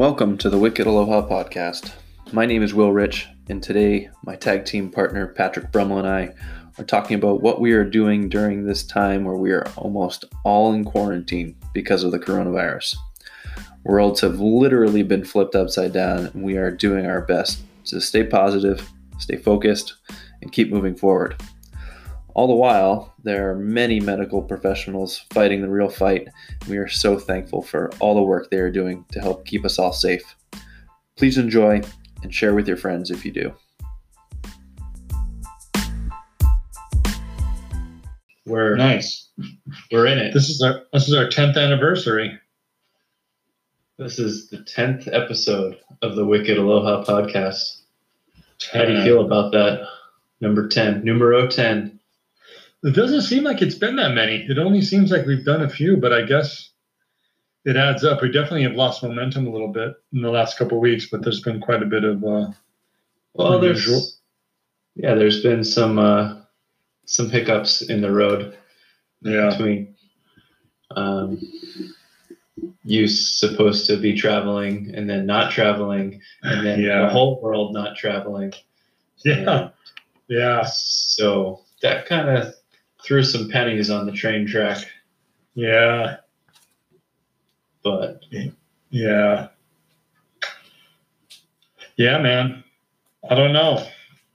Welcome to the Wicked Aloha podcast. My name is Will Rich, and today my tag team partner Patrick Brummel and I are talking about what we are doing during this time where we are almost all in quarantine because of the coronavirus. Worlds have literally been flipped upside down, and we are doing our best to stay positive, stay focused, and keep moving forward. All the while, there are many medical professionals fighting the real fight. We are so thankful for all the work they are doing to help keep us all safe. Please enjoy and share with your friends if you do. We're Nice. we're in it. This is our this is our tenth anniversary. This is the tenth episode of the Wicked Aloha podcast. How do you feel about that? Number ten, numero ten. It doesn't seem like it's been that many. It only seems like we've done a few, but I guess it adds up. We definitely have lost momentum a little bit in the last couple of weeks, but there's been quite a bit of uh, Well, Unusual. there's yeah, there's been some uh, some hiccups in the road yeah. between um, you supposed to be traveling and then not traveling, and then Yeah. the whole world not traveling. Yeah. Yeah. So that kind of threw some pennies on the train track, Yeah. but Yeah. Yeah, man. I don't know.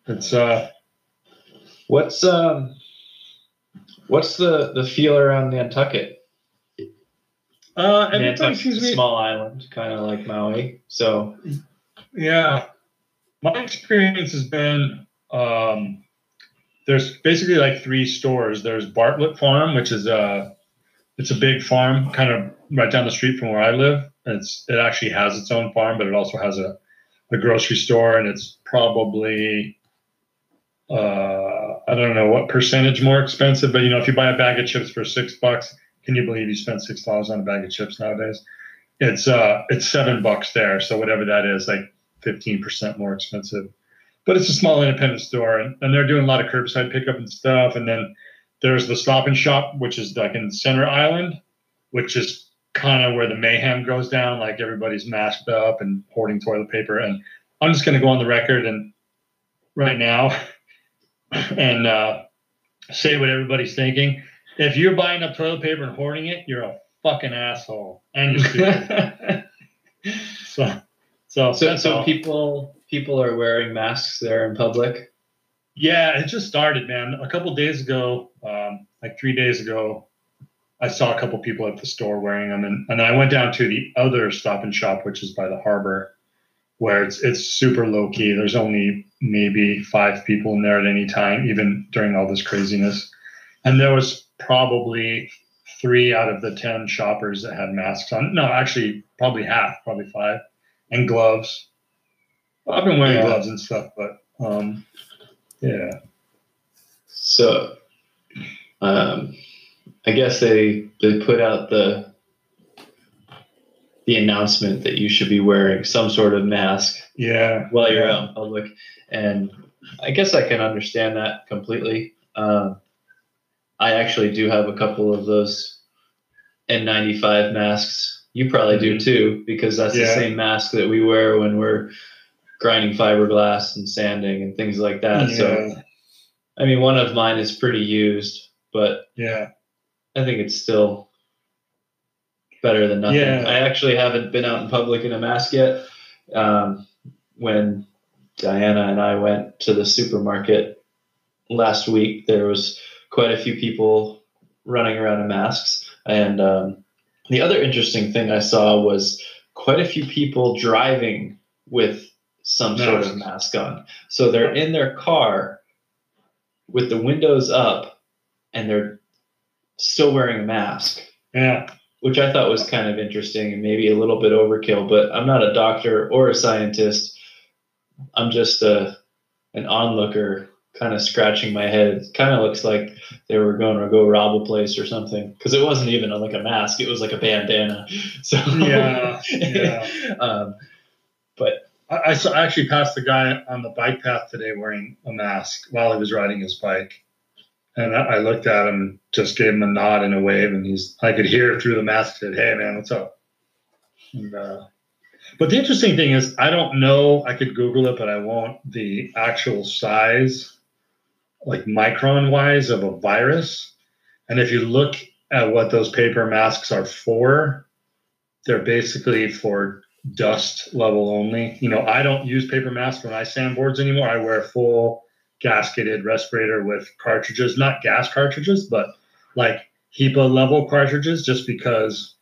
It's uh What's um what's the the feel around Nantucket? uh Nantucket's a small island, kind of like Maui. So Yeah. My experience has been um, there's basically like three stores. There's Bartlett Farm, which is a it's a big farm, kind of right down the street from where I live. It's it actually has its own farm, but it also has a, a grocery store, and it's probably uh, I don't know what percentage more expensive, but you know if you buy a bag of chips for six bucks, can you believe you spend six dollars on a bag of chips nowadays? It's uh it's seven bucks there, so whatever that is, like 15% more expensive. But it's a small independent store, and, and they're doing a lot of curbside pickup and stuff. And then there's the Stop and Shop, which is like in Center Island, which is kind of where the mayhem goes down. Like everybody's masked up and hoarding toilet paper. And I'm just going to go on the record and right now and uh, say what everybody's thinking. If you're buying up toilet paper and hoarding it, you're a fucking asshole. And you're stupid. so, so, so so people people are wearing masks there in public. Yeah, it just started, man. A couple days ago, um, like three days ago, I saw a couple people at the store wearing them, and, and I went down to the other Stop and Shop, which is by the harbor, where it's it's super low key. There's only maybe five people in there at any time, even during all this craziness. And there was probably three out of the ten shoppers that had masks on. No, actually, probably half, probably five, and gloves. I've been wearing Yeah. gloves and stuff, but um, yeah. So um I guess they they put out the the announcement that you should be wearing some sort of mask Yeah. while you're yeah. out in public. And I guess I can understand that completely. Um, I actually do have a couple of those N95 masks. You probably do too, because that's the same mask that we wear when we're grinding fiberglass and sanding and things like that. So. I mean, one of mine is pretty used, but Yeah. I think it's still better than nothing. Yeah. I actually haven't been out in public in a mask yet. Um, when Diana and I went to the supermarket last week, there was quite a few people running around in masks. And um, the other interesting thing I saw was quite a few people driving with some sort of mask on. So they're in their car with the windows up and they're still wearing a mask, Yeah. which I thought was kind of interesting and maybe a little bit overkill. But I'm not a doctor or a scientist. I'm just a an onlooker, kind of scratching my head. It kind of looks like they were going to go rob a place or something because it wasn't even like a mask; it was like a bandana. So Yeah, yeah. um, but I, I saw, I actually passed the guy on the bike path today wearing a mask while he was riding his bike. And I, I looked at him just gave him a nod and a wave. And he's, I could hear through the mask, said, Hey, man, what's up? And, uh, But the interesting thing is, I don't know. I could Google it, but I won't. The actual size, like micron wise, of a virus. And if you look at what those paper masks are for, they're basically for dust level only. You know, I don't use paper masks when I sand boards anymore. I wear a full gasketed respirator with cartridges, not gas cartridges, but like HEPA level cartridges, just because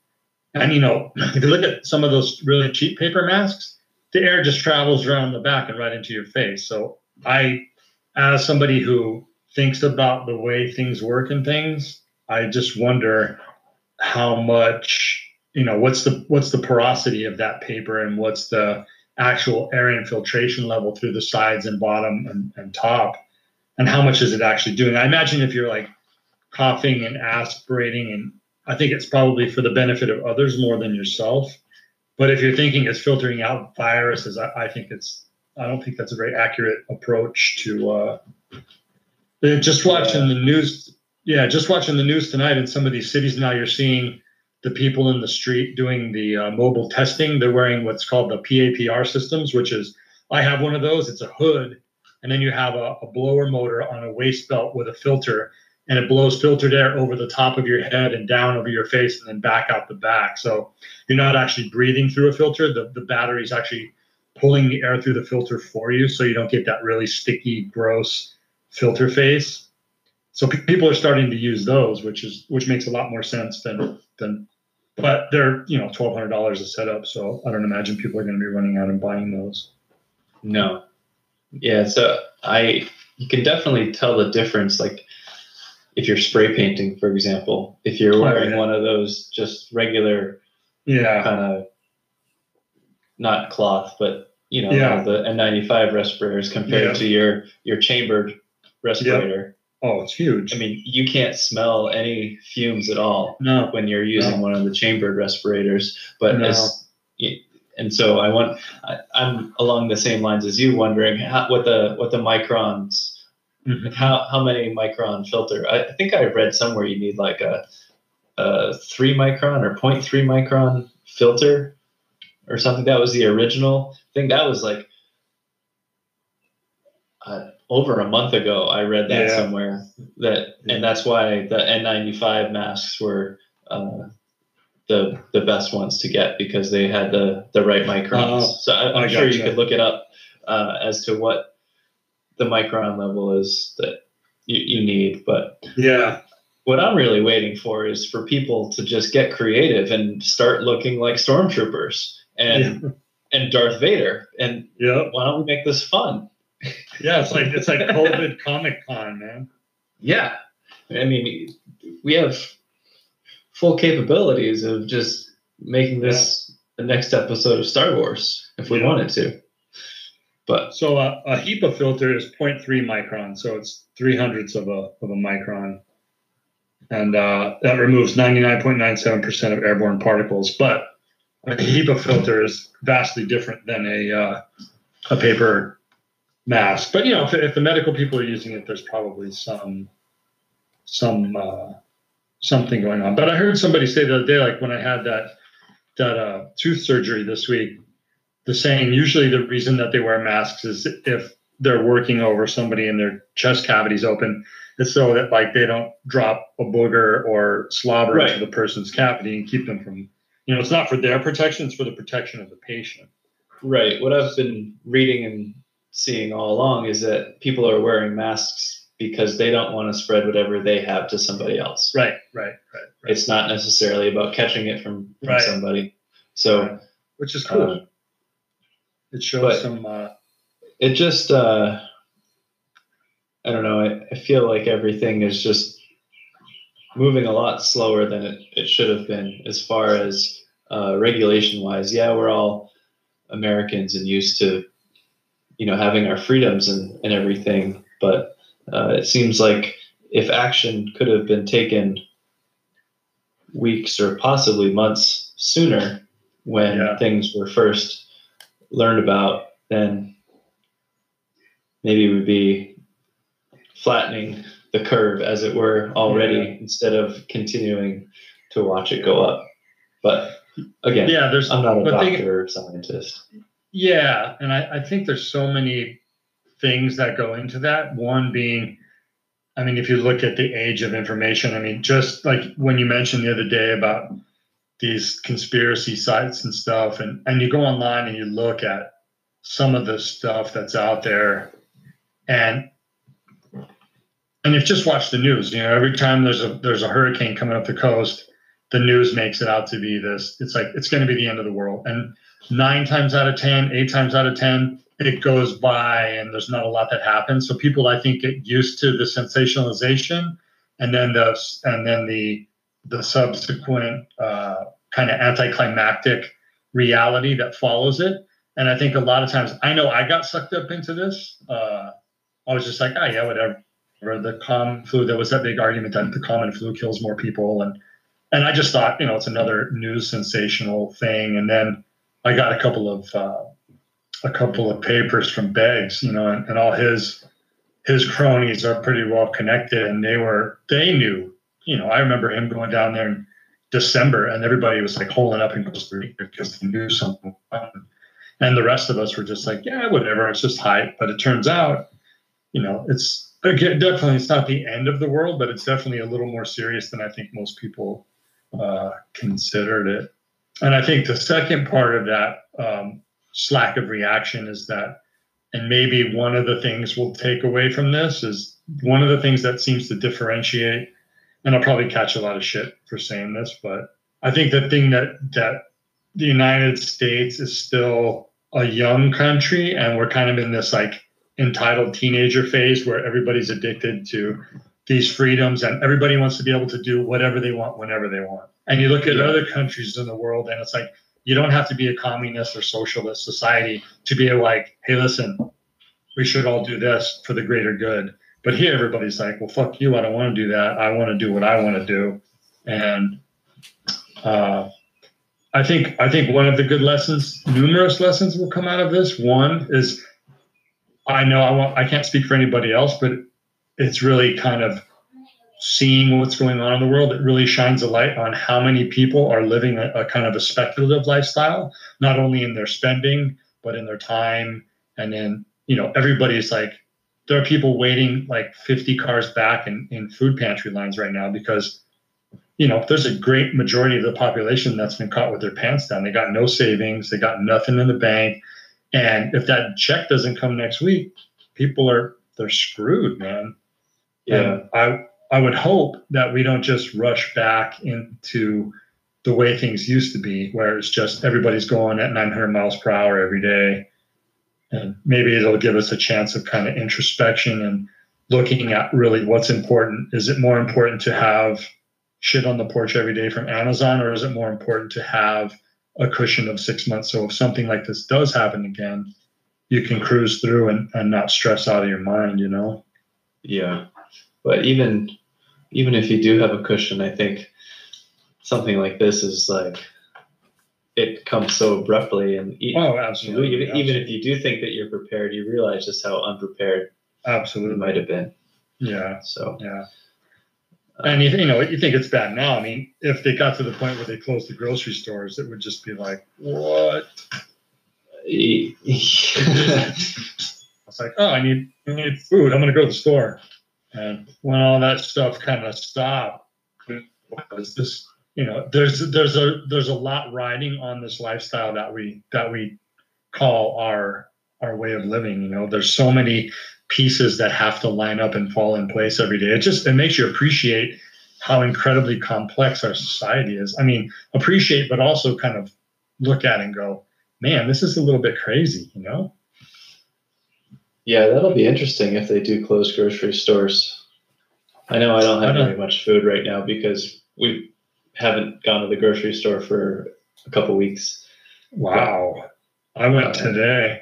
and you know, if you look at some of those really cheap paper masks, the air just travels around the back and right into your face. So I, as somebody who thinks about the way things work and things, I just wonder how much, you know, what's the what's the porosity of that paper and what's the actual air infiltration level through the sides and bottom and, and top and how much is it actually doing? I imagine if you're like coughing and aspirating and I think it's probably for the benefit of others more than yourself. But if you're thinking it's filtering out viruses, I, I think it's I don't think that's a very accurate approach to uh, just watching the news. Yeah, just watching the news tonight in some of these cities now, you're seeing the people in the street doing the uh, mobile testing. They're wearing what's called the PAPR systems, which is I have one of those. It's a hood, and then you have a, a blower motor on a waist belt with a filter, and it blows filtered air over the top of your head and down over your face and then back out the back. So you're not actually breathing through a filter. The, the battery is actually pulling the air through the filter for you so you don't get that really sticky, gross filter face. So people are starting to use those, which is which makes a lot more sense than than but they're you know twelve hundred dollars a setup, so I don't imagine people are going to be running out and buying those. No. Yeah, so I you can definitely tell the difference. Like if you're spray painting, for example, if you're oh, wearing yeah. one of those just regular Yeah, kind of not cloth, but you know Yeah. the N95 respirators compared Yeah. to your your chambered respirator. Oh, it's huge. I mean, you can't smell any fumes at all no, when you're using No. one of the chambered respirators. But No. as and so I want I, I'm along the same lines as you, wondering how, what the what the microns Mhm. how how many micron filter? I, I think I read somewhere you need like a a three micron or 0.3 micron filter or something. That was the original thing. That was like uh, over a month ago. I read that Yeah. somewhere. That and that's why the N95 masks were. Uh, the, the best ones to get because they had the, the right microns. Oh, so I, I'm I sure you could look it up uh, as to what the micron level is that you, you need. But yeah, what I'm really waiting for is for people to just get creative and start looking like stormtroopers and and Darth Vader. And yeah, why don't we make this fun? Yeah. It's like it's like COVID Comic Con, man. Yeah, I mean, we have full capabilities of just making this the next episode of Star Wars if we Yeah. wanted to. But So uh, a HEPA filter is 0.3 micron, so it's three hundredths of a of a micron, and uh, that removes 99.97% of airborne particles. But a HEPA filter is vastly different than a uh, a paper mask. But you know, if, if the medical people are using it, there's probably some some uh, something going on. But I heard somebody say the other day, like when I had that that uh, tooth surgery this week, the saying usually the reason that they wear masks is if they're working over somebody and their chest cavity's open, it's so that like they don't drop a booger or slobber Right. into the person's cavity and keep them from you know, it's not for their protection, it's for the protection of the patient. right, what I've been reading and seeing all along is that people are wearing masks because they don't want to spread whatever they have to somebody else. Right, right, right, right. It's not necessarily about catching it from, from Right. somebody. So Right. Which is cool. uh, it shows some uh it just uh i don't know I, I feel like everything is just moving a lot slower than it, it should have been as far as uh, regulation wise yeah we're all americans and used to you know having our freedoms and, and everything but uh, it seems like if action could have been taken weeks or possibly months sooner when Yeah. things were first learned about then maybe we'd be flattening the curve as it were already Yeah. instead of continuing to watch it go up but again, Yeah, there's I'm not a but they- doctor or scientist. Yeah, and I, I think there's so many things that go into that. One being, I mean, if you look at the age of information, I mean, just like when you mentioned the other day about these conspiracy sites and stuff, and, and you go online and you look at some of the stuff that's out there, and and you've just watched the news. You know, every time there's a there's a hurricane coming up the coast, the news makes it out to be this. It's like it's going to be the end of the world, and nine times out of ten, eight times out of ten, it goes by and there's not a lot that happens. So people, I think, get used to the sensationalization and then the and then the the subsequent uh, kind of anticlimactic reality that follows it. And I think a lot of times, I know I got sucked up into this. Uh, I was just like, oh yeah, whatever. Or the common flu. There was that big argument that the common flu kills more people, and and I just thought, you know, it's another news sensational thing. And then I got a couple of uh, a couple of papers from Beggs, you know, and, and all his his cronies are pretty well connected, and they were they knew, you know, I remember him going down there in December, and everybody was like holding up in Costa Rica because they knew something. And the rest of us were just like, yeah, whatever, it's just hype. But it turns out, you know, it's again definitely it's not the end of the world, but it's definitely a little more serious than I think most people uh, considered it. And I think the second part of that um, slack of reaction is that, and maybe one of the things we'll take away from this is one of the things that seems to differentiate, and I'll probably catch a lot of shit for saying this, but I think the thing that that the United States is still a young country, and we're kind of in this like entitled teenager phase where everybody's addicted to these freedoms and everybody wants to be able to do whatever they want whenever they want. And you look at Yeah. other countries in the world, and it's like you don't have to be a communist or socialist society to be like, hey, listen, we should all do this for the greater good. But here, everybody's like, well, fuck you. I don't want to do that. I want to do what I want to do. And uh, I think I think one of the good lessons, numerous lessons, will come out of this. One is, I know I want I can't speak for anybody else, but it's really kind of seeing what's going on in the world. It really shines a light on how many people are living a, a kind of a speculative lifestyle, not only in their spending but in their time. And then you know everybody's like, there are people waiting like 50 cars back in, in food pantry lines right now because you know, there's a great majority of the population that's been caught with their pants down. They got no savings, they got nothing in the bank. And if that check doesn't come next week, people are they're screwed, man. Yeah. And I I would hope that we don't just rush back into the way things used to be, where it's just everybody's going at 900 miles per hour every day. And maybe it'll give us a chance of kind of introspection and looking at really what's important. Is it more important to have shit on the porch every day from Amazon, or is it more important to have a cushion of six months? So if something like this does happen again, you can cruise through and, and not stress out of your mind, you know? Yeah, but even even if you do have a cushion, I think something like this is like it comes so abruptly, and e- Oh, absolutely. even, even if you do think that you're prepared, you realize just how unprepared absolutely. might have been. Yeah. So Yeah. Uh, and you, you know, you think it's bad now. I mean, if they got to the point where they closed the grocery stores, it would just be like, what? It's like, oh, I need, I need food. I'm going to go to the store. And when all that stuff kind of stopped, was this, you know, there's there's a there's a lot riding on this lifestyle that we that we call our our way of living. You know, there's so many pieces that have to line up and fall in place every day. It just it makes you appreciate how incredibly complex our society is. I mean, appreciate, but also kind of look at and go, man, this is a little bit crazy, you know? Yeah, that'll be interesting if they do close grocery stores. I know I don't have very much food right now because we haven't gone to the grocery store for a couple weeks. Wow. I went uh, today.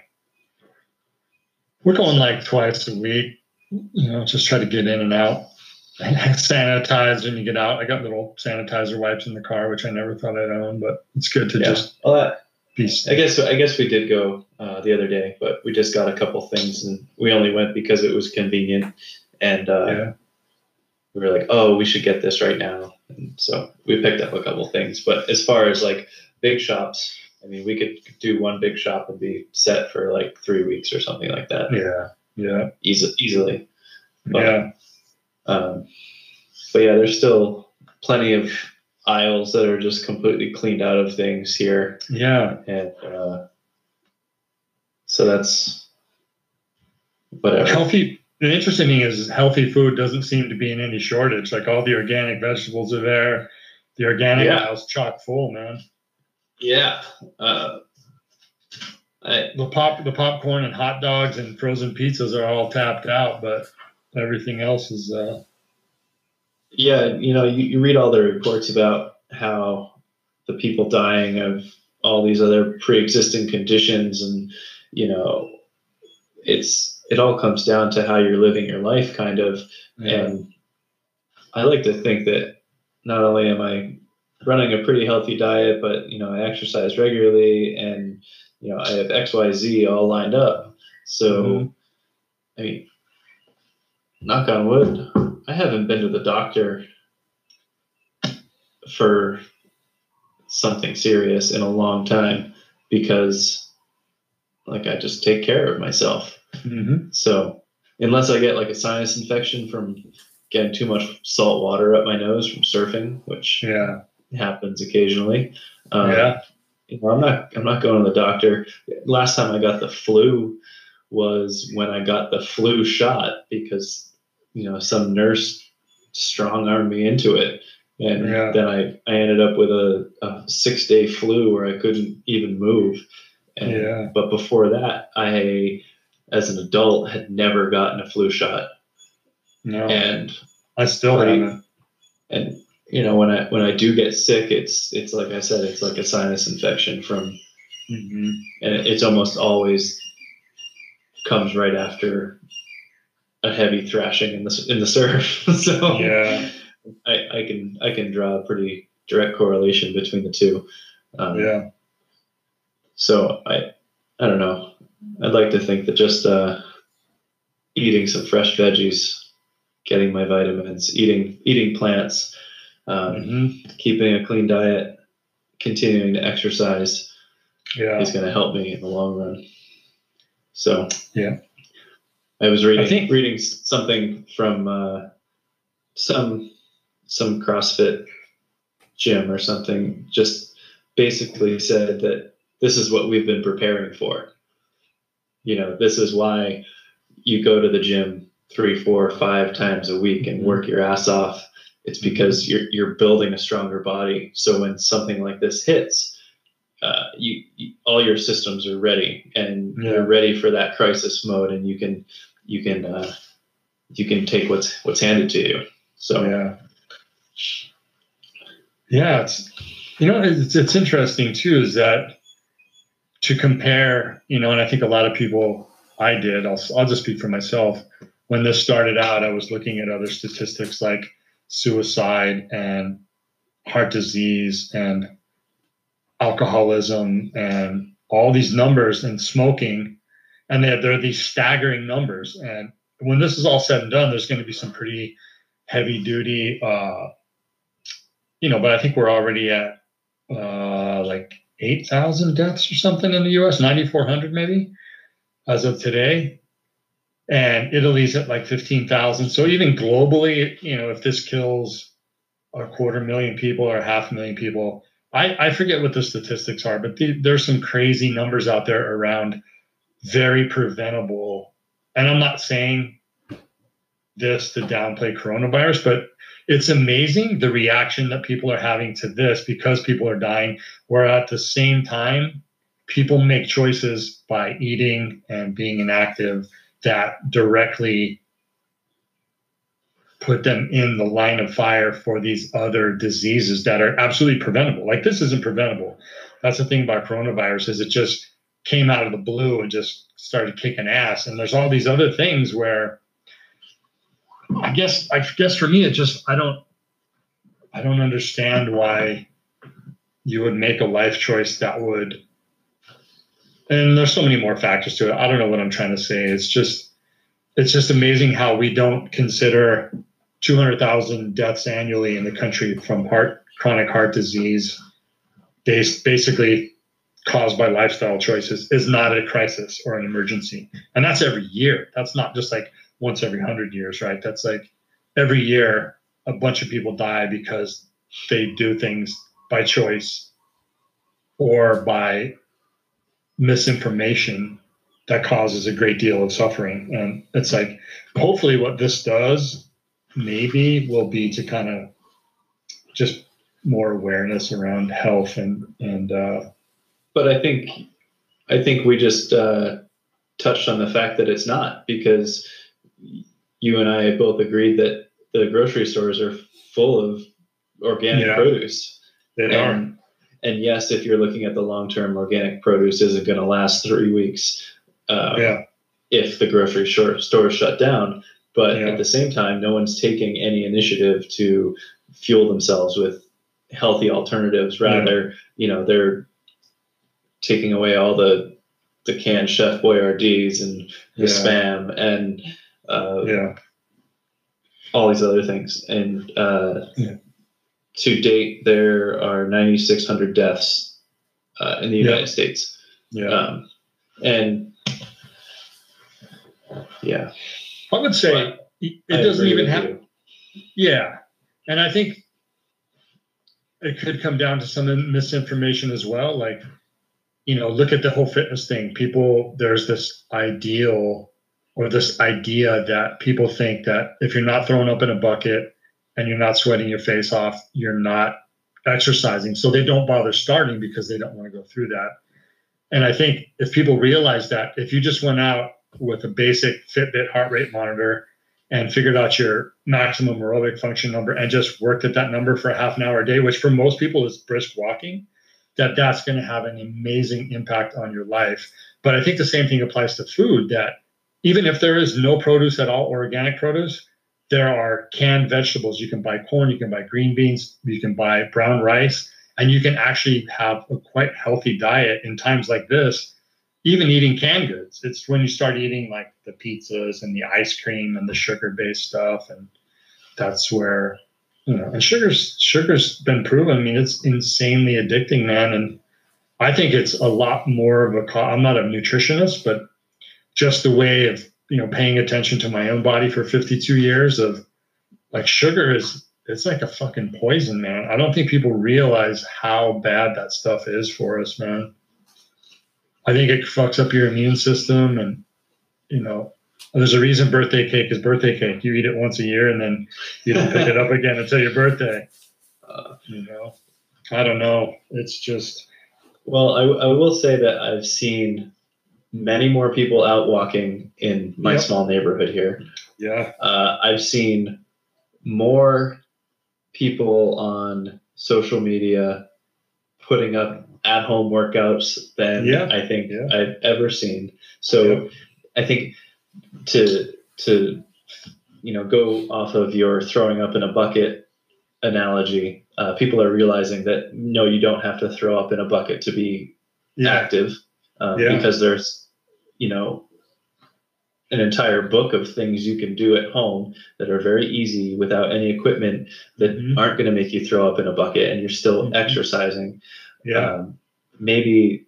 We're going like twice a week, you know, just try to get in and out. And sanitize when you get out. I got little sanitizer wipes in the car, which I never thought I'd own, but it's good to Yeah. just Well, that, I guess I guess we did go uh, the other day, but we just got a couple things, and we only went because it was convenient, and uh, Yeah. we were like, "Oh, we should get this right now," and so we picked up a couple things. But as far as like big shops, I mean, we could do one big shop and be set for like three weeks or something like that. Yeah. Yeah. Easy, easily. But, yeah. Um, but yeah, there's still plenty of aisles that are just completely cleaned out of things here, Yeah. and uh, so that's whatever. Healthy. The interesting thing is healthy food doesn't seem to be in any shortage. Like all the organic vegetables are there. The organic Yeah. aisle's chock full, man. Yeah. Uh, I, The pop, the popcorn and hot dogs and frozen pizzas are all tapped out, but everything else is. Uh, yeah, you know, you, you read all the reports about how the people dying of all these other pre-existing conditions, and you know, it's it all comes down to how you're living your life, kind of. And I like to think that not only am I running a pretty healthy diet, but you know, I exercise regularly, and you know, I have X, Y, Z all lined up. So, Mhm. I mean, knock on wood, I haven't been to the doctor for something serious in a long time because, like, I just take care of myself. Mhm. So unless I get like a sinus infection from getting too much salt water up my nose from surfing, which Yeah. happens occasionally, um, yeah. you know, I'm not I'm not going to the doctor. Last time I got the flu was when I got the flu shot because you know some nurse strong armed me into it. And Yeah. then I, I ended up with a, a six day flu where I couldn't even move. And, Yeah. But before that, I, as an adult, had never gotten a flu shot. No. And I still haven't. and you know when I when I do get sick, it's it's like I said, it's like a sinus infection from, Mhm. and it's almost always comes right after a heavy thrashing in the in the surf. so Yeah. I, I can I can draw a pretty direct correlation between the two. Um, Yeah. So I I don't know. I'd like to think that just uh, eating some fresh veggies, getting my vitamins, eating eating plants, um, Mhm. keeping a clean diet, continuing to exercise Yeah. is going to help me in the long run. So Yeah. I was reading I think- reading something from uh, some some CrossFit gym or something. Just basically said that this is what we've been preparing for. You know, this is why you go to the gym three, four, five times a week and work your ass off. It's because you're you're building a stronger body. So when something like this hits, uh, you, you all your systems are ready and Yeah. you're ready for that crisis mode, and you can you can uh, you can take what's what's handed to you. So Yeah. Yeah, it's you know it's it's interesting too is that to compare you know and I think a lot of people I did I'll I'll just speak for myself when this started out I was looking at other statistics like suicide and heart disease and alcoholism and all these numbers and smoking and they're, these staggering numbers. And when this is all said and done there's going to be some pretty heavy duty uh you know but i think we're already at uh like 8000 deaths or something in the us 9400 maybe as of today. And italy's at like 15000 so even globally you know if this kills a quarter million people or half a million people i i forget what the statistics are but the, there's some crazy numbers out there around very preventable and i'm not saying this to downplay coronavirus, but it's amazing the reaction that people are having to this because people are dying. Where at the same time, people make choices by eating and being inactive that directly put them in the line of fire for these other diseases that are absolutely preventable. Like this isn't preventable. That's the thing about coronavirus is it just came out of the blue and just started kicking ass. And there's all these other things where I guess I guess for me it just I don't I don't understand why you would make a life choice that would and there's so many more factors to it. I don't know what I'm trying to say. It's just it's just amazing how we don't consider 200,000 deaths annually in the country from heart chronic heart disease based basically caused by lifestyle choices is not a crisis or an emergency. And that's every year. That's not just like once every hundred years, right? That's like every year a bunch of people die because they do things by choice or by misinformation that causes a great deal of suffering. And it's like, hopefully, what this does maybe will be to kind of just more awareness around health and and uh, but I think I think we just uh, touched on the fact that it's not because you and I both agreed that the grocery stores are full of organic Yeah. produce. they are. And, and yes, if you're looking at the long term, organic produce isn't going to last three weeks uh, yeah, if the grocery store stores shut down. But Yeah. at the same time, no one's taking any initiative to fuel themselves with healthy alternatives. Rather, you know, they're taking away all the the canned Chef Boyardees and the Yeah. spam and uh, yeah, all these other things. And uh, Yeah. to date, there are 9,600 deaths uh, in the. United States. yeah. Um, and yeah, I would say But it doesn't even have. Yeah, and I think it could come down to some misinformation as well. Like, you know, look at the whole fitness thing. People, there's this ideal or this idea that people think that if you're not throwing up in a bucket and you're not sweating your face off, you're not exercising. So they don't bother starting because they don't want to go through that. And I think if people realize that, if you just went out with a basic Fitbit heart rate monitor and figured out your maximum aerobic function number and just worked at that number for a half an hour a day, which for most people is brisk walking, that that's going to have an amazing impact on your life. But I think the same thing applies to food that even if there is no produce at all, organic produce, there are canned vegetables. You can buy corn, you can buy green beans, you can buy brown rice, and you can actually have a quite healthy diet in times like this even eating canned goods. It's when you start eating like the pizzas and the ice cream and the sugar-based stuff, and that's where you know. And sugar's sugar's been proven. I mean, it's insanely addicting, man. And I think it's a lot more of a. I'm not a nutritionist, but just the way of you know paying attention to my own body for 52 years of like sugar is it's like a fucking poison, man. I don't think people realize how bad that stuff is for us, man. I think it fucks up your immune system, and you know, there's a reason birthday cake is birthday cake. You eat it once a year, and then you don't pick it up again until your birthday. Uh, You know, I don't know. It's just well, I, I will say that I've seen many more people out walking in my Yep. small neighborhood here. yeah, Uh, I've seen more people on social media putting up at home workouts than Yeah. I think Yeah. I've ever seen. So I think to to you know go off of your throwing up in a bucket analogy, uh, people are realizing that no, you don't have to throw up in a bucket to be yeah, active um, Yeah. because there's you know an entire book of things you can do at home that are very easy without any equipment that Mhm. aren't going to make you throw up in a bucket and you're still Mhm. exercising yeah, um, maybe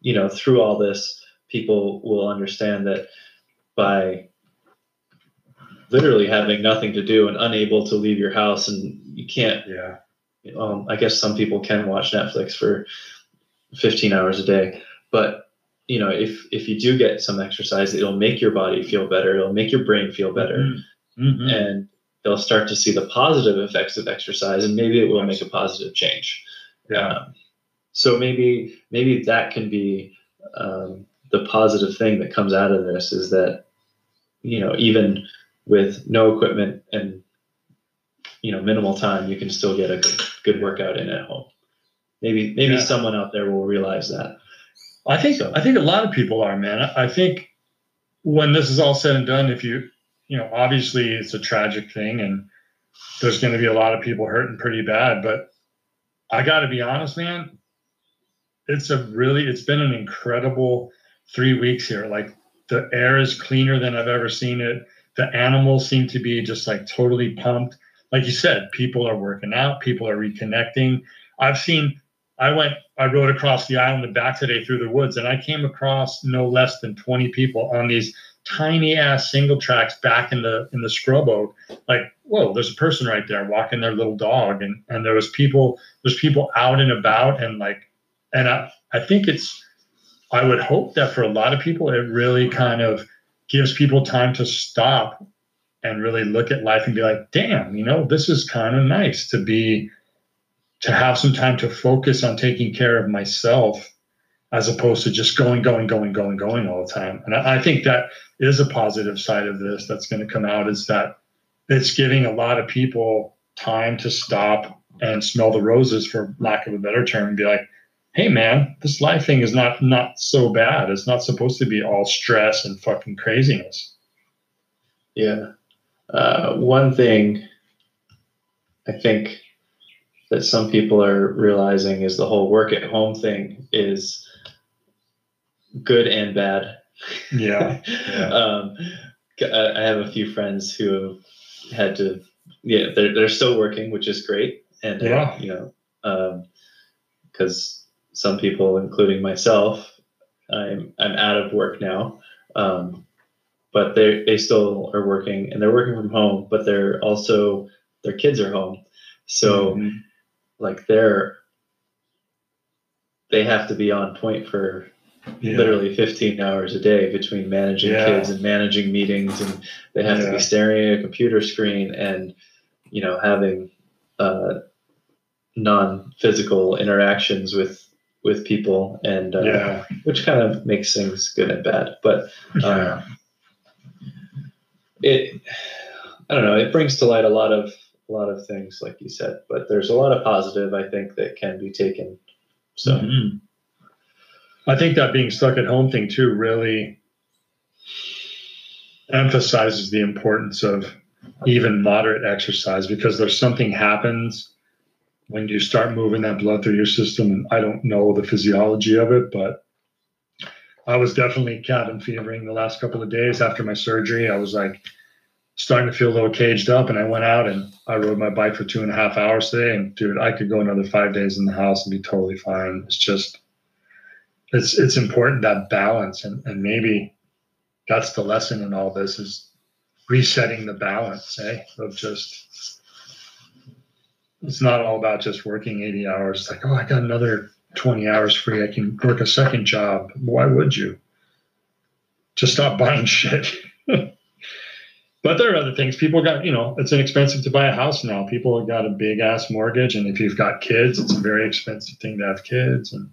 you know through all this people will understand that by literally having nothing to do and unable to leave your house and you can't yeah, um, I guess some people can watch Netflix for 15 hours a day, but you know, if if you do get some exercise, it'll make your body feel better. It'll make your brain feel better, Mhm. and they'll start to see the positive effects of exercise, and maybe it will make a positive change. yeah, Um, so maybe maybe that can be um, the positive thing that comes out of this is that you know even with no equipment and you know minimal time, you can still get a good, good workout in at home. Maybe maybe Yeah. someone out there will realize that. I think So- I think a lot of people are, man. I I think when this is all said and done, if you you know, obviously it's a tragic thing and there's gonna be a lot of people hurting pretty bad, but I gotta be honest, man. It's a really it's been an incredible three weeks here. Like the air is cleaner than I've ever seen it. The animals seem to be just like totally pumped. Like you said, people are working out, people are reconnecting. I've seen I went, I rode across the island back today through the woods, and I came across no less than 20 people on these tiny ass single tracks back in the in the scrub oak. Like, whoa, there's a person right there walking their little dog, and and there was people, there's people out and about, and like, and I I think it's, I would hope that for a lot of people, it really kind of gives people time to stop and really look at life and be like, damn, you know, this is kind of nice to be to have some time to focus on taking care of myself as opposed to just going, going, going, going, going all the time. And I, I think that is a positive side of this that's going to come out is that it's giving a lot of people time to stop and smell the roses, for lack of a better term, and be like, hey man, this life thing is not not so bad. It's not supposed to be all stress and fucking craziness. Yeah. Uh, one thing I think that some people are realizing is the whole work at home thing is good and bad. Yeah. yeah. um, I have a few friends who have had to, yeah, they're, they're still working, which is great. And, yeah. Uh, you know, because um, some people, including myself, I'm, I'm out of work now. Um, but they they still are working and they're working from home, but they're also their kids are home. So mm-hmm like they're they have to be on point for yeah. literally 15 hours a day between managing yeah. kids and managing meetings and they have yeah. to be staring at a computer screen and you know having uh, non-physical interactions with with people and uh, which kind of makes things good and bad but uh, it i don't know it brings to light a lot of a lot of things, like you said. But there's a lot of positive, I think, that can be taken. So mm-hmm. I think that being stuck at home thing too really emphasizes the importance of even moderate exercise because there's something happens when you start moving that blood through your system. And I don't know the physiology of it, but I was definitely cabin fevering the last couple of days after my surgery. I was like, starting to feel a little caged up and I went out and I rode my bike for two and a half hours today and dude, I could go another five days in the house and be totally fine. It's just it's it's important that balance and, and maybe that's the lesson in all this is resetting the balance, eh? Of just it's not all about just working 80 hours. It's like, oh, I got another 20 hours free. I can work a second job. Why would you? Just stop buying shit. But there are other things. People got, you know, it's inexpensive to buy a house now. People have got a big ass mortgage, and if you've got kids, it's a very expensive thing to have kids, and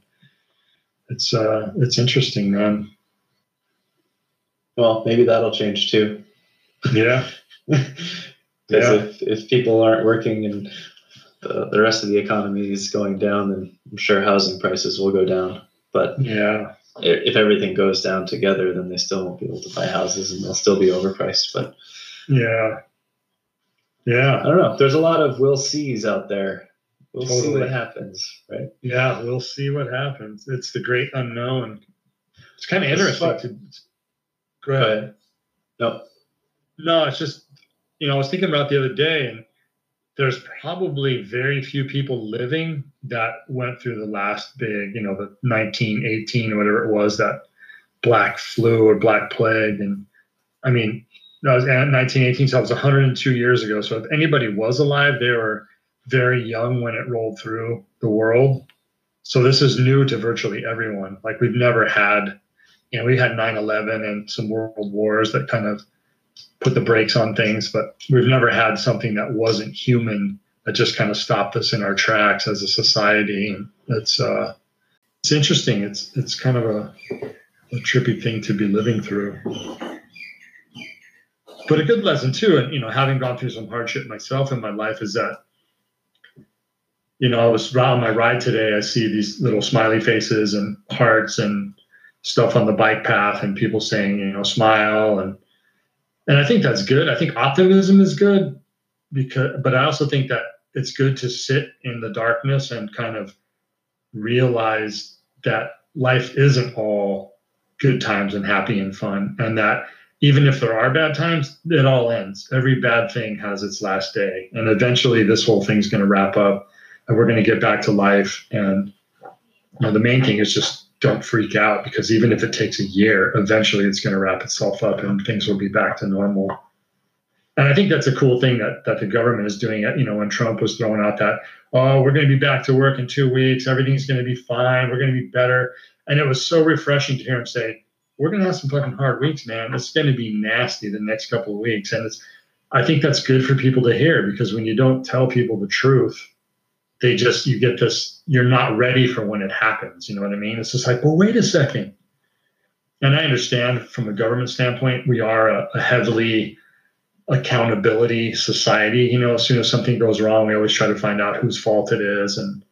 it's uh, it's interesting, man. Well, maybe that'll change too. Yeah. Because yeah. if if people aren't working and the, the rest of the economy is going down, then I'm sure housing prices will go down. But yeah, if everything goes down together, then they still won't be able to buy houses and they'll still be overpriced. But yeah. Yeah. I don't know. There's a lot of we'll sees out there. We'll totally. see what happens, right? Yeah, we'll see what happens. It's the great unknown. It's kind of interesting to go ahead. Go ahead. No. No, it's just you know, I was thinking about the other day and there's probably very few people living that went through the last big, you know, the 1918 or whatever it was, that black flu or black plague. And I mean, it was 1918, so it was 102 years ago. So if anybody was alive, they were very young when it rolled through the world. So this is new to virtually everyone. Like we've never had, you know, we had 9/11 and some world wars that kind of put the brakes on things, but we've never had something that wasn't human that just kind of stopped us in our tracks as a society. It's uh, it's interesting. It's it's kind of a, a trippy thing to be living through but a good lesson too, and you know, having gone through some hardship myself in my life, is that you know, I was on my ride today. I see these little smiley faces and hearts and stuff on the bike path, and people saying, you know, smile and and I think that's good. I think optimism is good because, but I also think that it's good to sit in the darkness and kind of realize that life isn't all good times and happy and fun, and that even if there are bad times, it all ends. Every bad thing has its last day. And eventually this whole thing's going to wrap up and we're going to get back to life. And you know, the main thing is just don't freak out because even if it takes a year, eventually it's going to wrap itself up and things will be back to normal. And I think that's a cool thing that that the government is doing. You know, when Trump was throwing out that, oh, we're going to be back to work in two weeks, everything's going to be fine, we're going to be better, and it was so refreshing to hear him say, we're going to have some fucking hard weeks, man. It's going to be nasty the next couple of weeks, and it's. I think that's good for people to hear because when you don't tell people the truth, they just you get this. You're not ready for when it happens. You know what I mean? It's just like, well, wait a second. And I understand from a government standpoint, we are a, a heavily accountability society. You know, as soon as something goes wrong, we always try to find out whose fault it is. And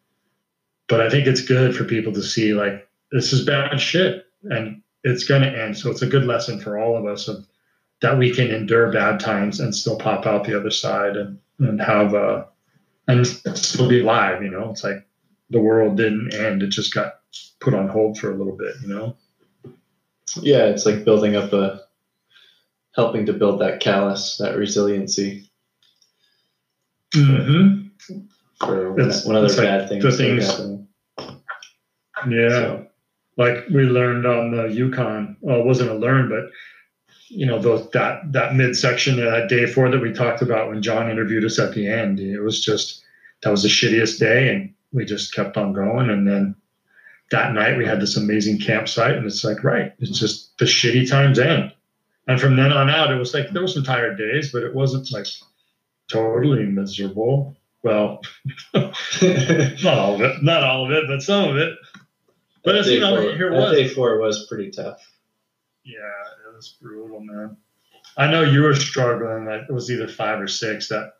but I think it's good for people to see like this is bad shit and it's going to end. So it's a good lesson for all of us of that we can endure bad times and still pop out the other side and and have a and still be alive. You know, it's like the world didn't end; it just got put on hold for a little bit. You know. Yeah, it's like building up a helping to build that callus, that resiliency Mm-hmm. for when, It's- when other it's like bad things the things- Yeah. So, like we learned on the Yukon. Well, it wasn't a learn, but you know, those that that midsection of that day four that we talked about when John interviewed us at the end. It was just that was the shittiest day, and we just kept on going. And then that night we had this amazing campsite, and it's like, right, it's just the shitty times end. And from then on out, it was like there were some tired days, but it wasn't like totally miserable. Well, not all of it, not all of it, but some of it. But it's, you day know, four- here was day four was pretty tough. Yeah, was brutal, man. I know you were struggling. That it was either five or six. That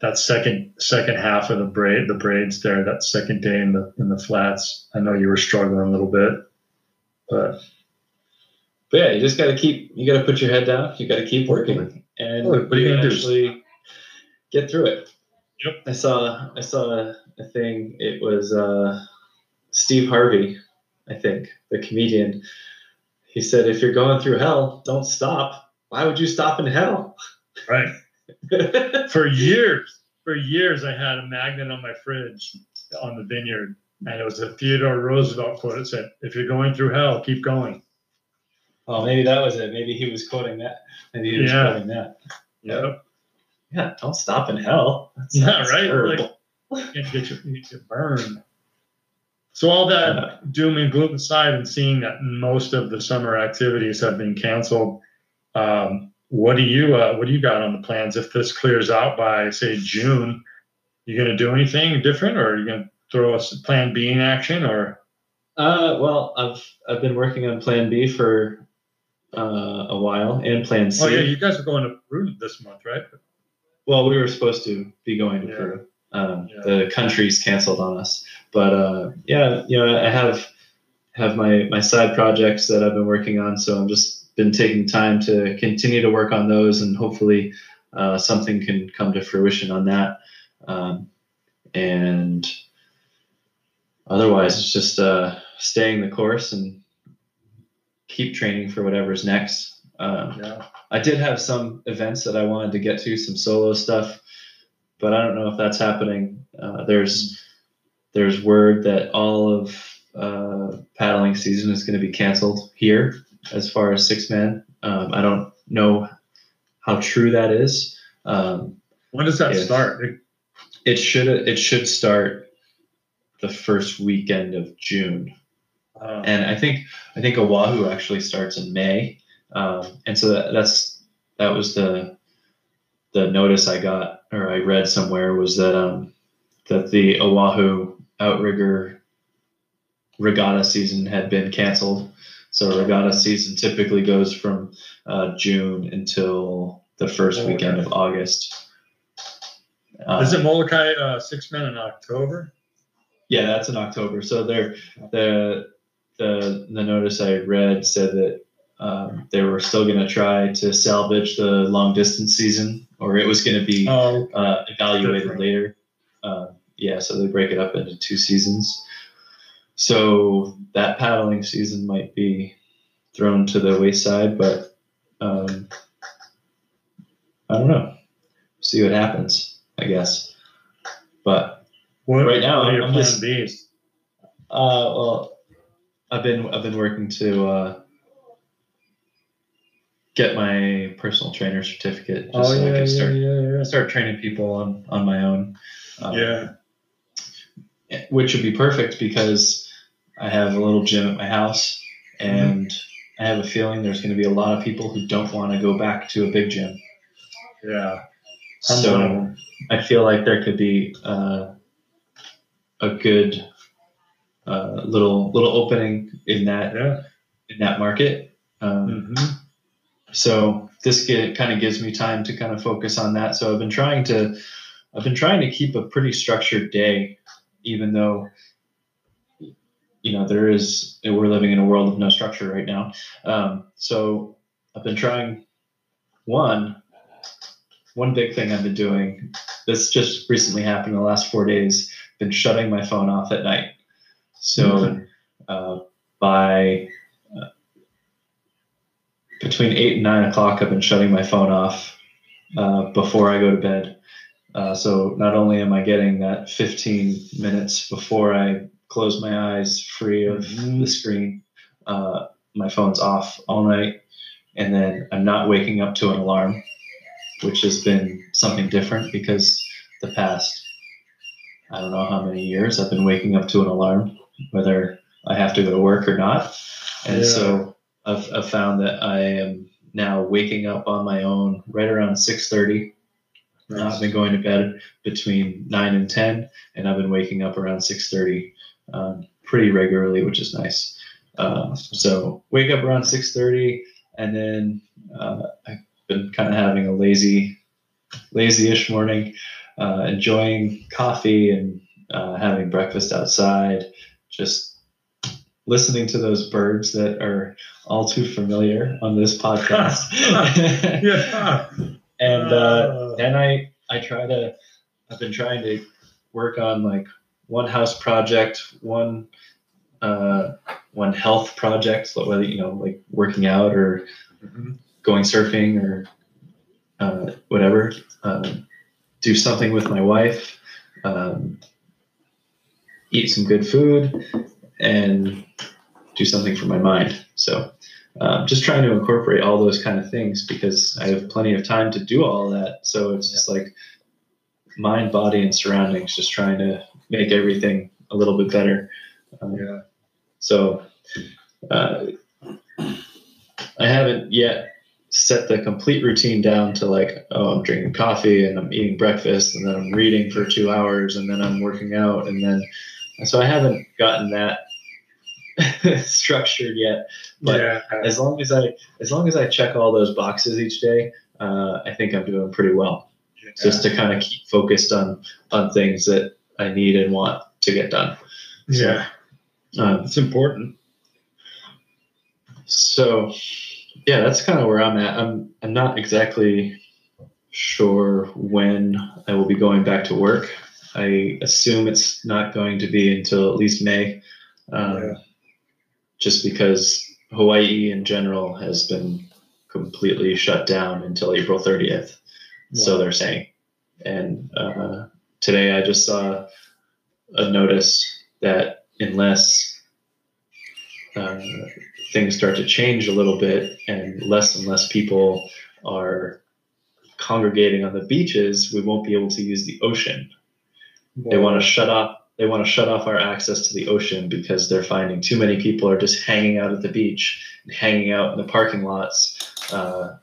that second second half of the braid, the braids there. That second day in the in the flats. I know you were struggling a little bit, but But yeah, you just got to keep. You got to put your head down. You got to keep working, and What- are you gonna do? actually get through it. Yep. I saw. I saw a, a thing. It was uh, Steve Harvey, I think, the comedian. He said, "If you're going through hell, don't stop. Why would you stop in hell?" right for years, for years, I had a magnet on my fridge on the vineyard, and it was a Theodore Roosevelt quote. It said, "If you're going through hell, keep going." oh, maybe that was it. Maybe he was quoting that. Maybe he was Yeah. quoting that. Yep. Yeah, don't stop in hell. That Yeah, right? terrible. Like, you get your, you get burned. So all that doom and gloom aside, and seeing that most of the summer activities have been canceled, um, what do you uh, what do you got on the plans if this clears out by say June? You going to do anything different, or are you going to throw a s- Plan B in action, or Uh, well, I've I've been working on Plan B for uh, a while, and Plan C. oh yeah, you guys are going to Peru this month, right? well, we were supposed to be going to Yeah. Peru. Um, Yeah. The country's canceled on us, but uh, yeah, you know, I have have my my side projects that I've been working on, so I'm just been taking time to continue to work on those, and hopefully uh, something can come to fruition on that. Um, and otherwise, it's just uh, staying the course and keep training for whatever's next. Um, Yeah. I did have some events that I wanted to get to, some solo stuff, but I don't know if that's happening. Uh, there's there's word that all of uh, paddling season is going to be canceled here as far as six man. Um, I don't know how true that is. Um, When does that start? It- should it should start the first weekend of June uh, and I think I think Oahu actually starts in May, um, and so that, that's that was the the notice I got or I read somewhere was that um, that the Oahu outrigger regatta season had been canceled. So regatta season typically goes from uh, June until the first Oh, weekend of August. Uh, is it Molokai uh, six men in October? Yeah, that's in October. So there, the the the notice I read said that um, they were still going to try to salvage the long distance season, or it was going to be Oh, uh, evaluated Different. later. Uh, yeah, so they break it up into two seasons. So that paddling season might be thrown to the wayside, but um, I don't know. See what happens, I guess. But what, Right now, what are your I'm plan just-? Uh, well, I've been I've been working to uh, get my personal trainer certificate, just so I can start yeah, start training people on on my own. Um, yeah. which would be perfect because I have a little gym at my house, and I have a feeling there's going to be a lot of people who don't want to go back to a big gym. Yeah. I'm one of So 'em. I feel like there could be uh, a good uh, little little opening in that Yeah. in that market. Um, hmm so this get, kind of gives me time to kind of focus on that. So I've been trying to I've been trying to keep a pretty structured day, even though you know there is we're living in a world of no structure right now. Um, so I've been trying one one big thing I've been doing. This just recently happened in the last four days. Been shutting my phone off at night. So uh, by between eight and nine o'clock, I've been shutting my phone off uh, before I go to bed. Uh, so not only am I getting that 15 minutes before I close my eyes, free of Mhm. the screen, uh, my phone's off all night, and then I'm not waking up to an alarm, which has been something different because the past I don't know how many years I've been waking up to an alarm, whether I have to go to work or not, and Yeah. so I've, I've found that I am now waking up on my own right around 6:30. Uh, I've been going to bed between nine and ten, and I've been waking up around 6:30 um, pretty regularly, which is nice. Uh, so wake up around 6:30, and then uh, I've been kind of having a lazy, lazy-ish morning, uh, enjoying coffee and uh, having breakfast outside, just listening to those birds that are all too familiar on this podcast. Yeah. and uh, then I I try to I've been trying to work on like one house project, one uh, one health project, whether you know like working out or Mhm. going surfing or uh, whatever. Um, do something with my wife. Um, eat some good food and do something for my mind. So. Um, just trying to incorporate all those kind of things because I have plenty of time to do all that. So it's just like mind, body, and surroundings, just trying to make everything a little bit better. Um, Yeah. so uh, I haven't yet set the complete routine down to like, oh, I'm drinking coffee and I'm eating breakfast and then I'm reading for two hours and then I'm working out and then so I haven't gotten that structured yet. But yeah. as long as I as long as I check all those boxes each day, uh, I think I'm doing pretty well. Just to kind of keep focused on on things that I need and want to get done. yeah. Um, It's important. so yeah, that's kind of where I'm at. I'm I'm not exactly sure when I will be going back to work. I assume it's not going to be until at least May, um, Yeah. Just because Hawaii in general has been completely shut down until April 30th. So they're saying. And uh, today I just saw a notice that unless uh, things start to change a little bit and less and less people are congregating on the beaches, we won't be able to use the ocean. They want to shut off. They want to shut off our access to the ocean because they're finding too many people are just hanging out at the beach and hanging out in the parking lots uh,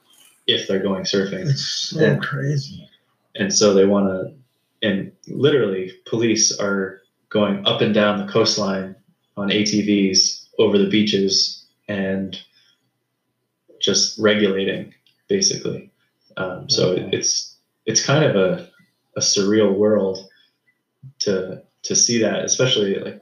if they're going surfing It's so Yeah. crazy. and so they want to and literally police are going up and down the coastline on atvs over the beaches and just regulating basically um, so Okay. it's it's kind of a, a surreal world to to see that especially like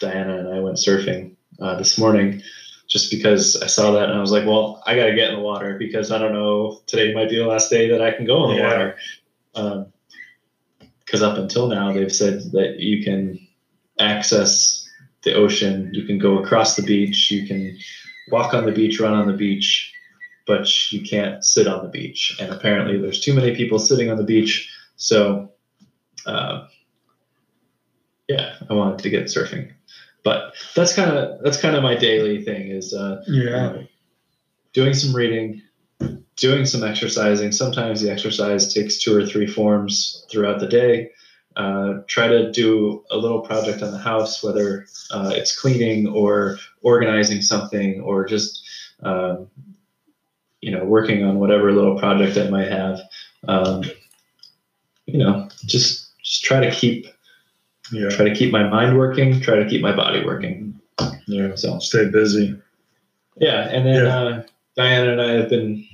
diana and i went surfing uh, this morning just because i saw that and i was like well i got to get in the water because i don't know today might be the last day that i can go in the Yeah. water. Because up until now they've said that you can access the ocean you can go across the beach you can walk on the beach run on the beach but you can't sit on the beach. And apparently there's too many people sitting on the beach. So uh, yeah i wanted to get surfing but that's kind of that's kind of my daily thing is uh, Yeah. uh, doing some reading, doing some exercising. Sometimes the exercise takes two or three forms throughout the day. Uh, try to do a little project on the house, whether uh, it's cleaning or organizing something or just um, you know working on whatever little project I might have. Um, you know, just just try to keep Yeah. try to keep my mind working, try to keep my body working. Yeah. So Stay busy. yeah, and then Yeah. Uh, Diana and I have been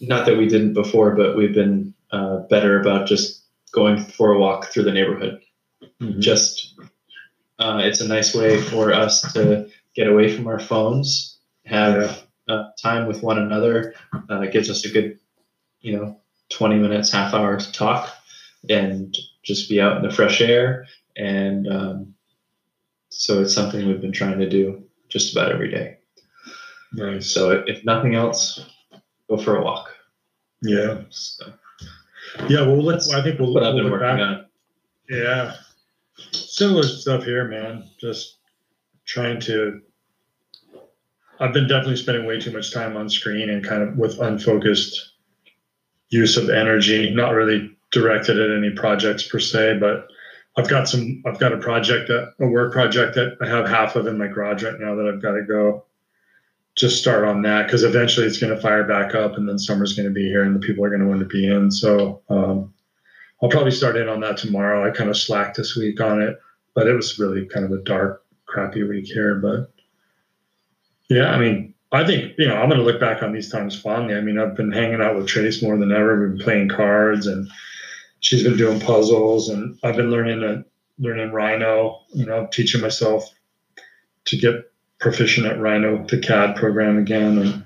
not that we didn't before, but we've been uh, better about just going for a walk through the neighborhood. Mm-hmm. Just uh, it's a nice way for us to get away from our phones, have uh, time with one another. Uh, it gives us a good, you know, twenty minutes, half hour to talk, and just be out in the fresh air. And um, so it's something we've been trying to do just about every day. Nice. So if, if nothing else, go for a walk. Yeah. So Yeah. Well, let's. I think we'll, what I've been look working back. on. Yeah. Similar stuff here, man. Just trying to. I've been definitely spending way too much time on screen and kind of with unfocused use of energy, not really directed at any projects per se, but I've got some, I've got a project that, a work project that I have half of in my garage right now that I've got to go just start on that because eventually it's going to fire back up and then summer's going to be here and the people are going to want to be in. So, um, I'll probably start in on that tomorrow. I kind of slacked this week on it, but it was really kind of a dark, crappy week here. But yeah, I mean, I think, you know, I'm going to look back on these times fondly. I mean, I've been hanging out with Trace more than ever. We've been playing cards and she's been doing puzzles and I've been learning learning Rhino, you know, teaching myself to get proficient at Rhino, the CAD program again. And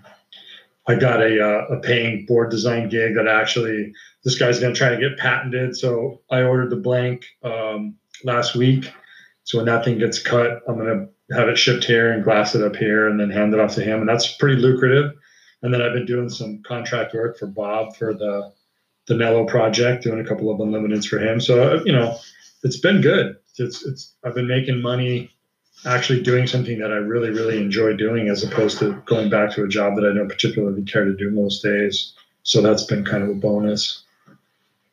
I got a, uh, a paying board design gig that actually this guy's going to try to get patented. So I ordered the blank um, last week. So when that thing gets cut, I'm going to have it shipped here and glass it up here and then hand it off to him. And that's pretty lucrative. And then I've been doing some contract work for Bob for the the Nello project, doing a couple of unlimiteds for him. So uh, you know, it's been good. It's it's I've been making money actually doing something that I really really enjoy doing as opposed to going back to a job that I don't particularly care to do most days. So that's been kind of a bonus.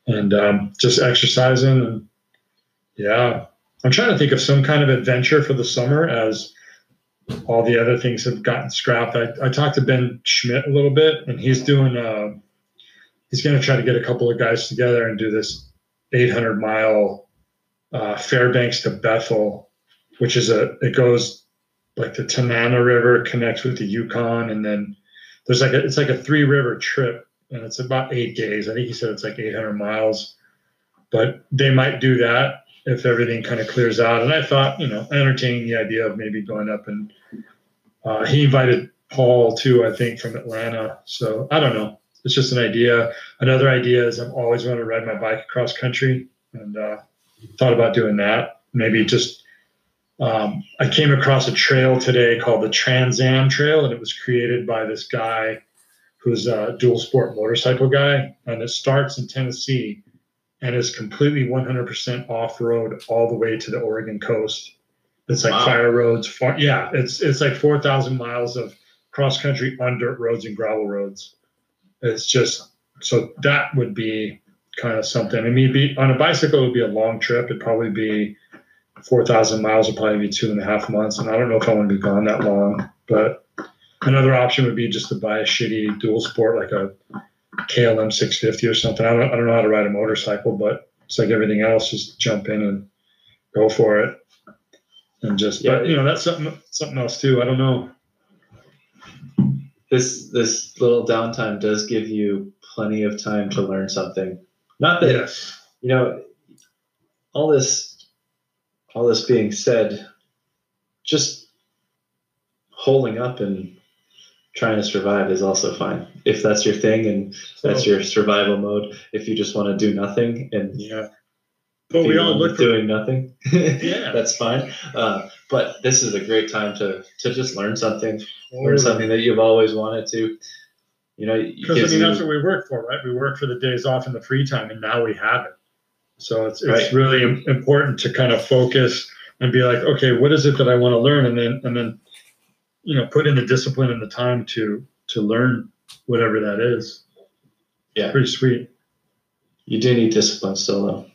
And um, just exercising and yeah, I'm trying to think of some kind of adventure for the summer as all the other things have gotten scrapped. I, I talked to Ben Schmidt a little bit, and he's doing. Uh, he's going to try to get a couple of guys together and do this 800 mile uh, Fairbanks to Bethel, which is a. It goes like the Tanana River connects with the Yukon, and then there's like a, it's like a three river trip, and it's about eight days. I think he said it's like 800 miles, but they might do that if everything kind of clears out. And I thought, you know, entertaining the idea of maybe going up and uh, he invited Paul too, I think, from Atlanta. So I don't know. It's just an idea. Another idea is I've always wanted to ride my bike across country and uh, thought about doing that. Maybe just um, I came across a trail today called the Trans Am Trail, and it was created by this guy who's a dual sport motorcycle guy, and it starts in Tennessee and is completely 100% off road all the way to the Oregon coast. It's like Wow. fire roads. Far, yeah, it's it's like 4,000 miles of cross country on dirt roads and gravel roads. It's just so that would be kind of something. I mean, be, on a bicycle, it would be a long trip. It'd probably be 4,000 miles, would probably be two and a half months. And I don't know if I want to be gone that long. But another option would be just to buy a shitty dual sport like a KLR 650 or something. I don't, I don't know how to ride a motorcycle, but it's like everything else. Just jump in and go for it, and just. Yeah. But you know, that's something something else too. I don't know. This this little downtime does give you plenty of time to learn something. Not that Yes. you know all this all this being said, just holding up and trying to survive is also fine. If that's your thing and that's your survival mode, if you just want to do nothing and Yeah. But we all look doing nothing, Yeah. that's fine. Uh, but this is a great time to to just learn something, learn something that you've always wanted to. You know, Because I mean, you- that's what we work for, right? We work for the days off and the free time, and now we have it. So it's it's Right. really important to kind of focus and be like, okay, what is it that I want to learn, and then and then, you know, put in the discipline and the time to to learn whatever that is. Yeah. pretty sweet. You do need discipline still, though.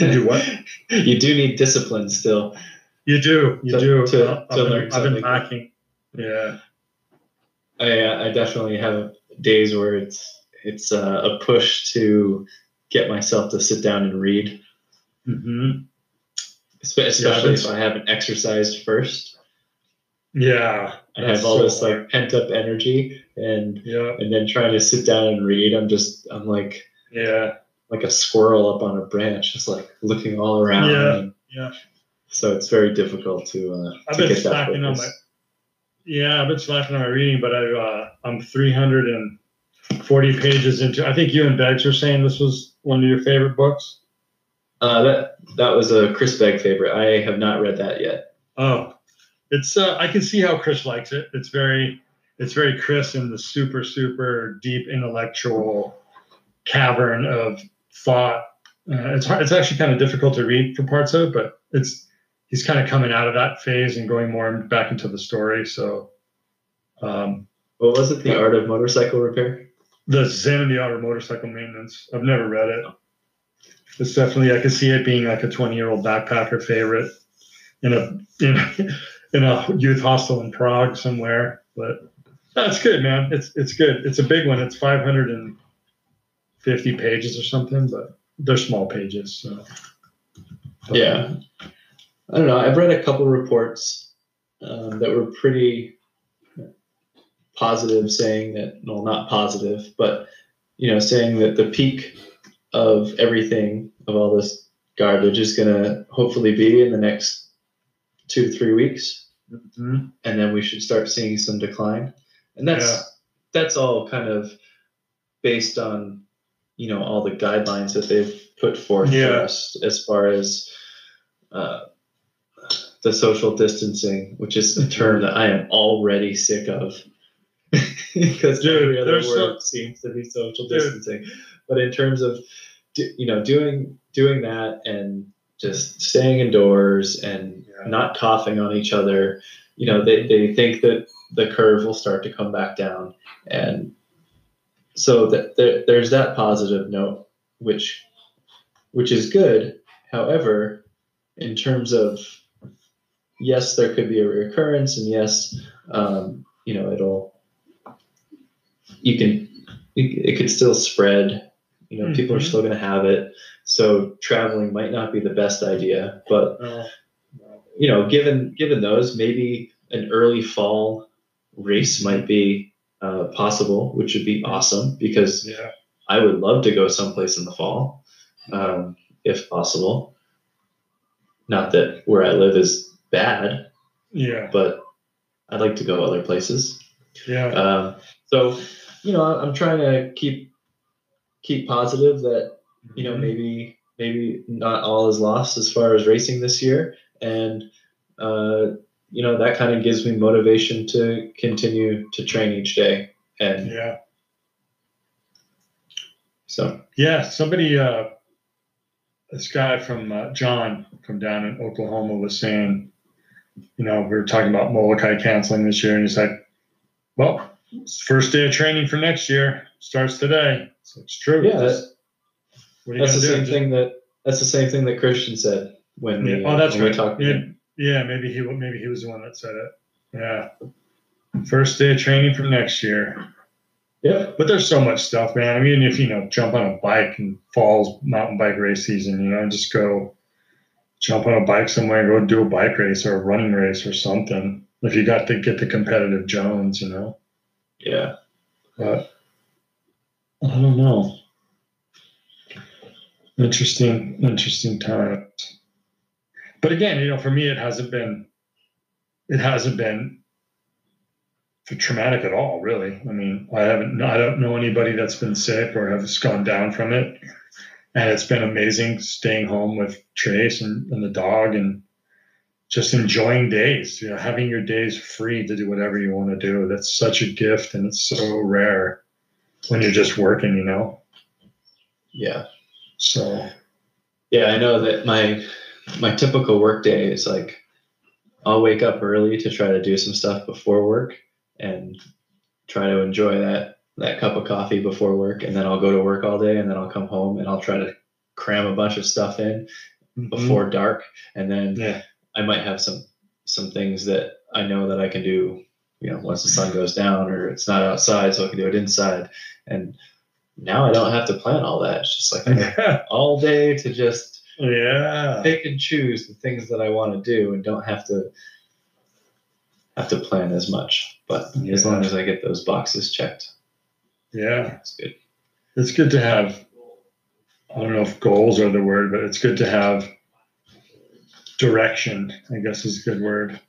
You do what? you do need discipline still. You do, you To- do. to- I've, to been, learn I've been lacking. Yeah, I uh, I definitely have days where it's it's uh, a push to get myself to sit down and read, hmm espe- especially that's- if I haven't exercised first. yeah. I have all so this hard. like pent up energy, and Yeah, and then trying to sit down and read, I'm just I'm like yeah, like a squirrel up on a branch, just like looking all around. Yeah, yeah. So it's very difficult to uh, I've to been get that slacking on my. Yeah, I've been slacking on my reading, but I uh, I'm 340 pages into. I think you and Beggs were saying this was one of your favorite books. Uh, that that was a Chris Begg favorite. I have not read that yet. Oh, it's uh, I can see how Chris likes it. It's very it's very Chris in the super super deep intellectual cavern of thought. Uh, it's hard, it's actually kind of difficult to read for parts of it, but it's he's kind of coming out of that phase and going more back into the story. So um, What was it? The Art of Motorcycle Repair. the Zen and the Art of Motorcycle Maintenance. I've never read it. It's definitely I could see it being like a 20 year old backpacker favorite in a in a, in a youth hostel in Prague somewhere. But that's good, man. It's it's good. It's a big one. It's 550 pages or something, but they're small pages. So But, Yeah. I don't know. I've read a couple reports um, that were pretty positive, saying that well, not positive, but you know, saying that the peak of everything of all this garbage is going to hopefully be in the next two three weeks, mhm. and then we should start seeing some decline. And that's Yeah. that's all kind of based on you know all the guidelines that they've put forth Yeah. for us as far as uh, the social distancing, which is a term that I am already sick of. Because Dude, every other word so- seems to be social Dude. distancing, but in terms of you know doing doing that and just staying indoors and Yeah. not coughing on each other, you know they, they think that the curve will start to come back down and so that there, there's that positive note which which is good however in terms of yes there could be a recurrence and yes um, you know it'll you can it, it could still spread you know people are Mhm. still going to have it so traveling might not be the best idea but no. you know, given given those, maybe an early fall race might be uh, possible, which would be awesome because Yeah. I would love to go someplace in the fall, um, if possible. Not that where I live is bad, Yeah. but I'd like to go other places. Yeah. Um, so, you know, I'm trying to keep keep positive that you know Mhm. maybe maybe not all is lost as far as racing this year and uh, you know that kind of gives me motivation to continue to train each day and Yeah. so Yeah, somebody, uh, this guy from uh, John from down in Oklahoma was saying, you know, we were talking about Molokai canceling this year, and he's like, well, it's the first day of training for next year starts today. So it's true. Yeah, Just- what are you that's the do? same Just- thing that that's the same thing that christian said when we, Oh, that's when we talked Yeah. Yeah, maybe he maybe he was the one that said it. Yeah, first day of training for next year. yeah But there's so much stuff, man. I mean, if you know, jump on a bike and falls mountain bike race season, you know, just go jump on a bike somewhere and go do a bike race or a running race or something. If you got to get the competitive Jones, you know. yeah But I don't know. Interesting, interesting times. But again, you know, for me, it hasn't been, it hasn't been traumatic at all, really. I mean, I haven't, I don't know anybody that's been sick or has gone down from it, and it's been amazing staying home with Trace and, and the dog and just enjoying days. You know, having your days free to do whatever you want to do. That's such a gift, and it's so rare when you're just working. You know, yeah so yeah i know that my my typical work day is like I'll wake up early to try to do some stuff before work and try to enjoy that that cup of coffee before work and then I'll go to work all day and then I'll come home and I'll try to cram a bunch of stuff in mm-hmm. before dark and then Yeah. I might have some some things that I know that I can do you know once the sun goes down or it's not outside so I can do it inside and now I don't have to plan all that it's just like all day to just yeah. pick and choose the things that I want to do and don't have to have to plan as much. But as long as I get those boxes checked, Yeah. It's good. It's good to have, I don't know if goals are the word, but it's good to have direction, I guess is a good word.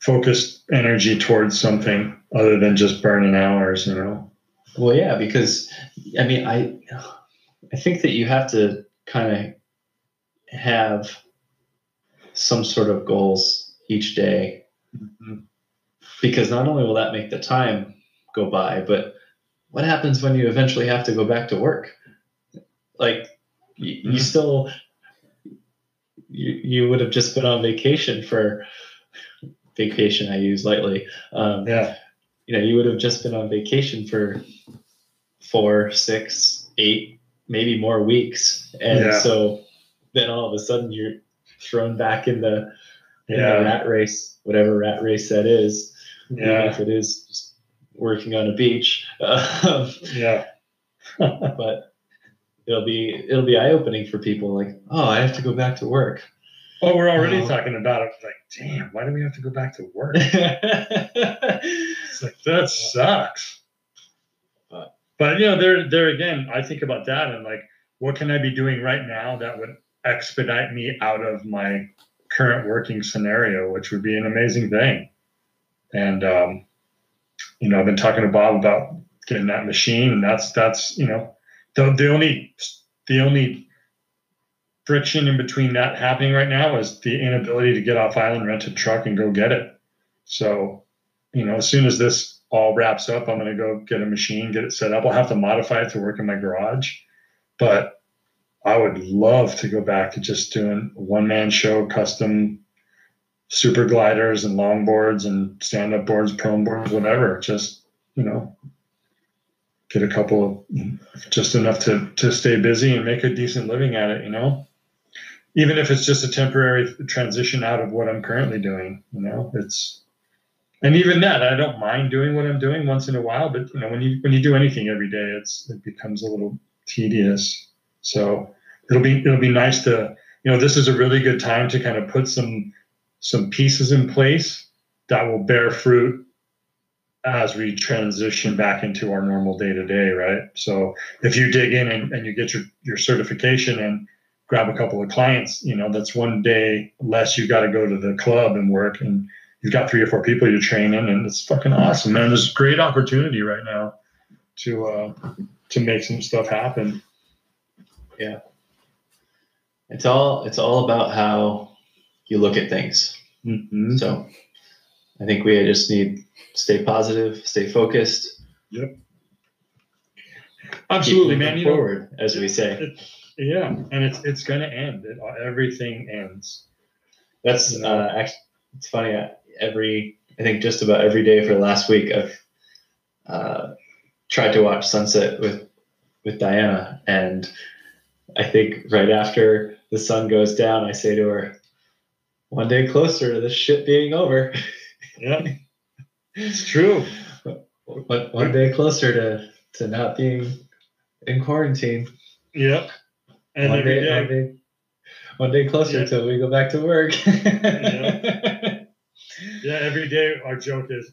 Focused energy towards something other than just burning hours, you know? Well, yeah, because I mean, I I think that you have to kind of have some sort of goals each day because not only will that make the time go by, but what happens when you eventually have to go back to work? Like you, you Mhm. still you, you would have just been on vacation for vacation I use lightly. Um, Yeah. you know, you would have just been on vacation for four, six, eight, maybe more weeks. And Yeah. so then all of a sudden you're thrown back in the, in the rat race, whatever rat race that is. Yeah. If it is just working on a beach. Um, Yeah. but it'll be it'll be eye opening for people like, oh, I have to go back to work. Oh, we're already Oh. talking about it. Like, damn, why do we have to go back to work? It's like that sucks. But- But you know, there there again, I think about that and like, what can I be doing right now that would expedite me out of my current working scenario, which would be an amazing thing. And um, you know, I've been talking to Bob about getting that machine, and that's that's you know, the the only the only friction in between that happening right now is the inability to get off island, rent a truck, and go get it. So you know, as soon as this all wraps up, I'm going to go get a machine, get it set up. I'll have to modify it to work in my garage, but I would love to go back to just doing one man show, custom super gliders and longboards and stand up boards, prone boards, whatever. Just, you know, get a couple of just enough to, to stay busy and make a decent living at it, you know? Even if it's just a temporary transition out of what I'm currently doing, you know, it's, and even that i don't mind doing what i'm doing once in a while but you know when you when you do anything every day it's it becomes a little tedious so it'll be it'll be nice to you know this is a really good time to kind of put some some pieces in place that will bear fruit as we transition back into our normal day to day right? So if you dig in and, and you get your your certification and grab a couple of clients you know that's one day less you got to go to the club and work and you've got three or four people you're training and it's fucking awesome man. There's great opportunity right now to uh to make some stuff happen It's all it's all about how you look at things. mm-hmm. So I think we just need stay positive, stay focused, Yep. absolutely man you know forward, as we say. it- yeah and it's it's gonna end it, everything ends That's uh, actually it's funny. uh, Every I think just about every day for the last week, I've uh, tried to watch sunset with with Diana, and I think right after the sun goes down, I say to her, "One day closer to this shit being over." yeah it's true One, one day closer to to not being in quarantine. yep and one, every day, day, one day, one day closer Yeah. till we go back to work. yeah every day our joke is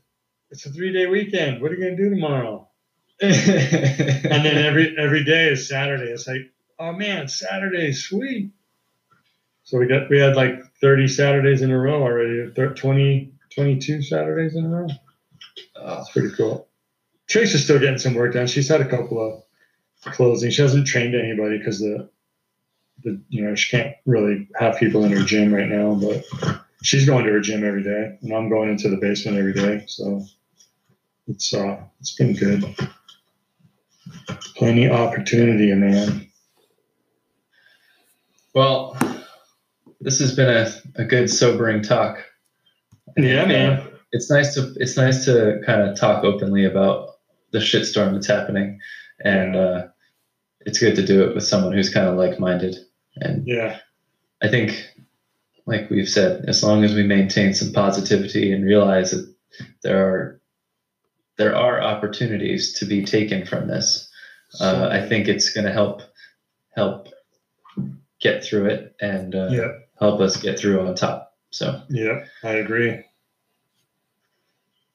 it's a three day weekend what are you gonna do tomorrow and and then every every day is Saturday. It's like, oh man, Saturday, sweet. So we got we had like 30 Saturdays in a row already. thir- 20, 22 Saturdays in a row. Oh, That's pretty cool. Trace is still getting some work done. She's had a couple of closings. She hasn't trained anybody because the the you know she can't really have people in her gym right now. But she's going to her gym every day, and I'm going into the basement every day. So it's uh it's been good. Plenty opportunity, man. Well, this has been a, a good sobering talk. Yeah, man. It's nice to it's nice to kind of talk openly about the shitstorm that's happening, and uh, it's good to do it with someone who's kind of like minded. And Yeah. I think, like we've said, as long as we maintain some positivity and realize that there are there are opportunities to be taken from this, uh, I think it's going to help help get through it and uh, yeah. help us get through on top. So Yeah. I agree.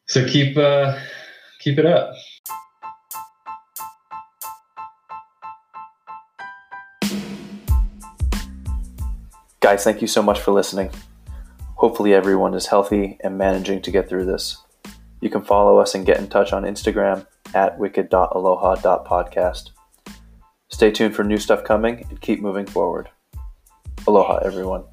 so keep uh, keep it up. Guys, thank you so much for listening. Hopefully, everyone is healthy and managing to get through this. You can follow us and get in touch on Instagram at wicked.aloha.podcast. Stay tuned for new stuff coming and keep moving forward. Aloha, everyone.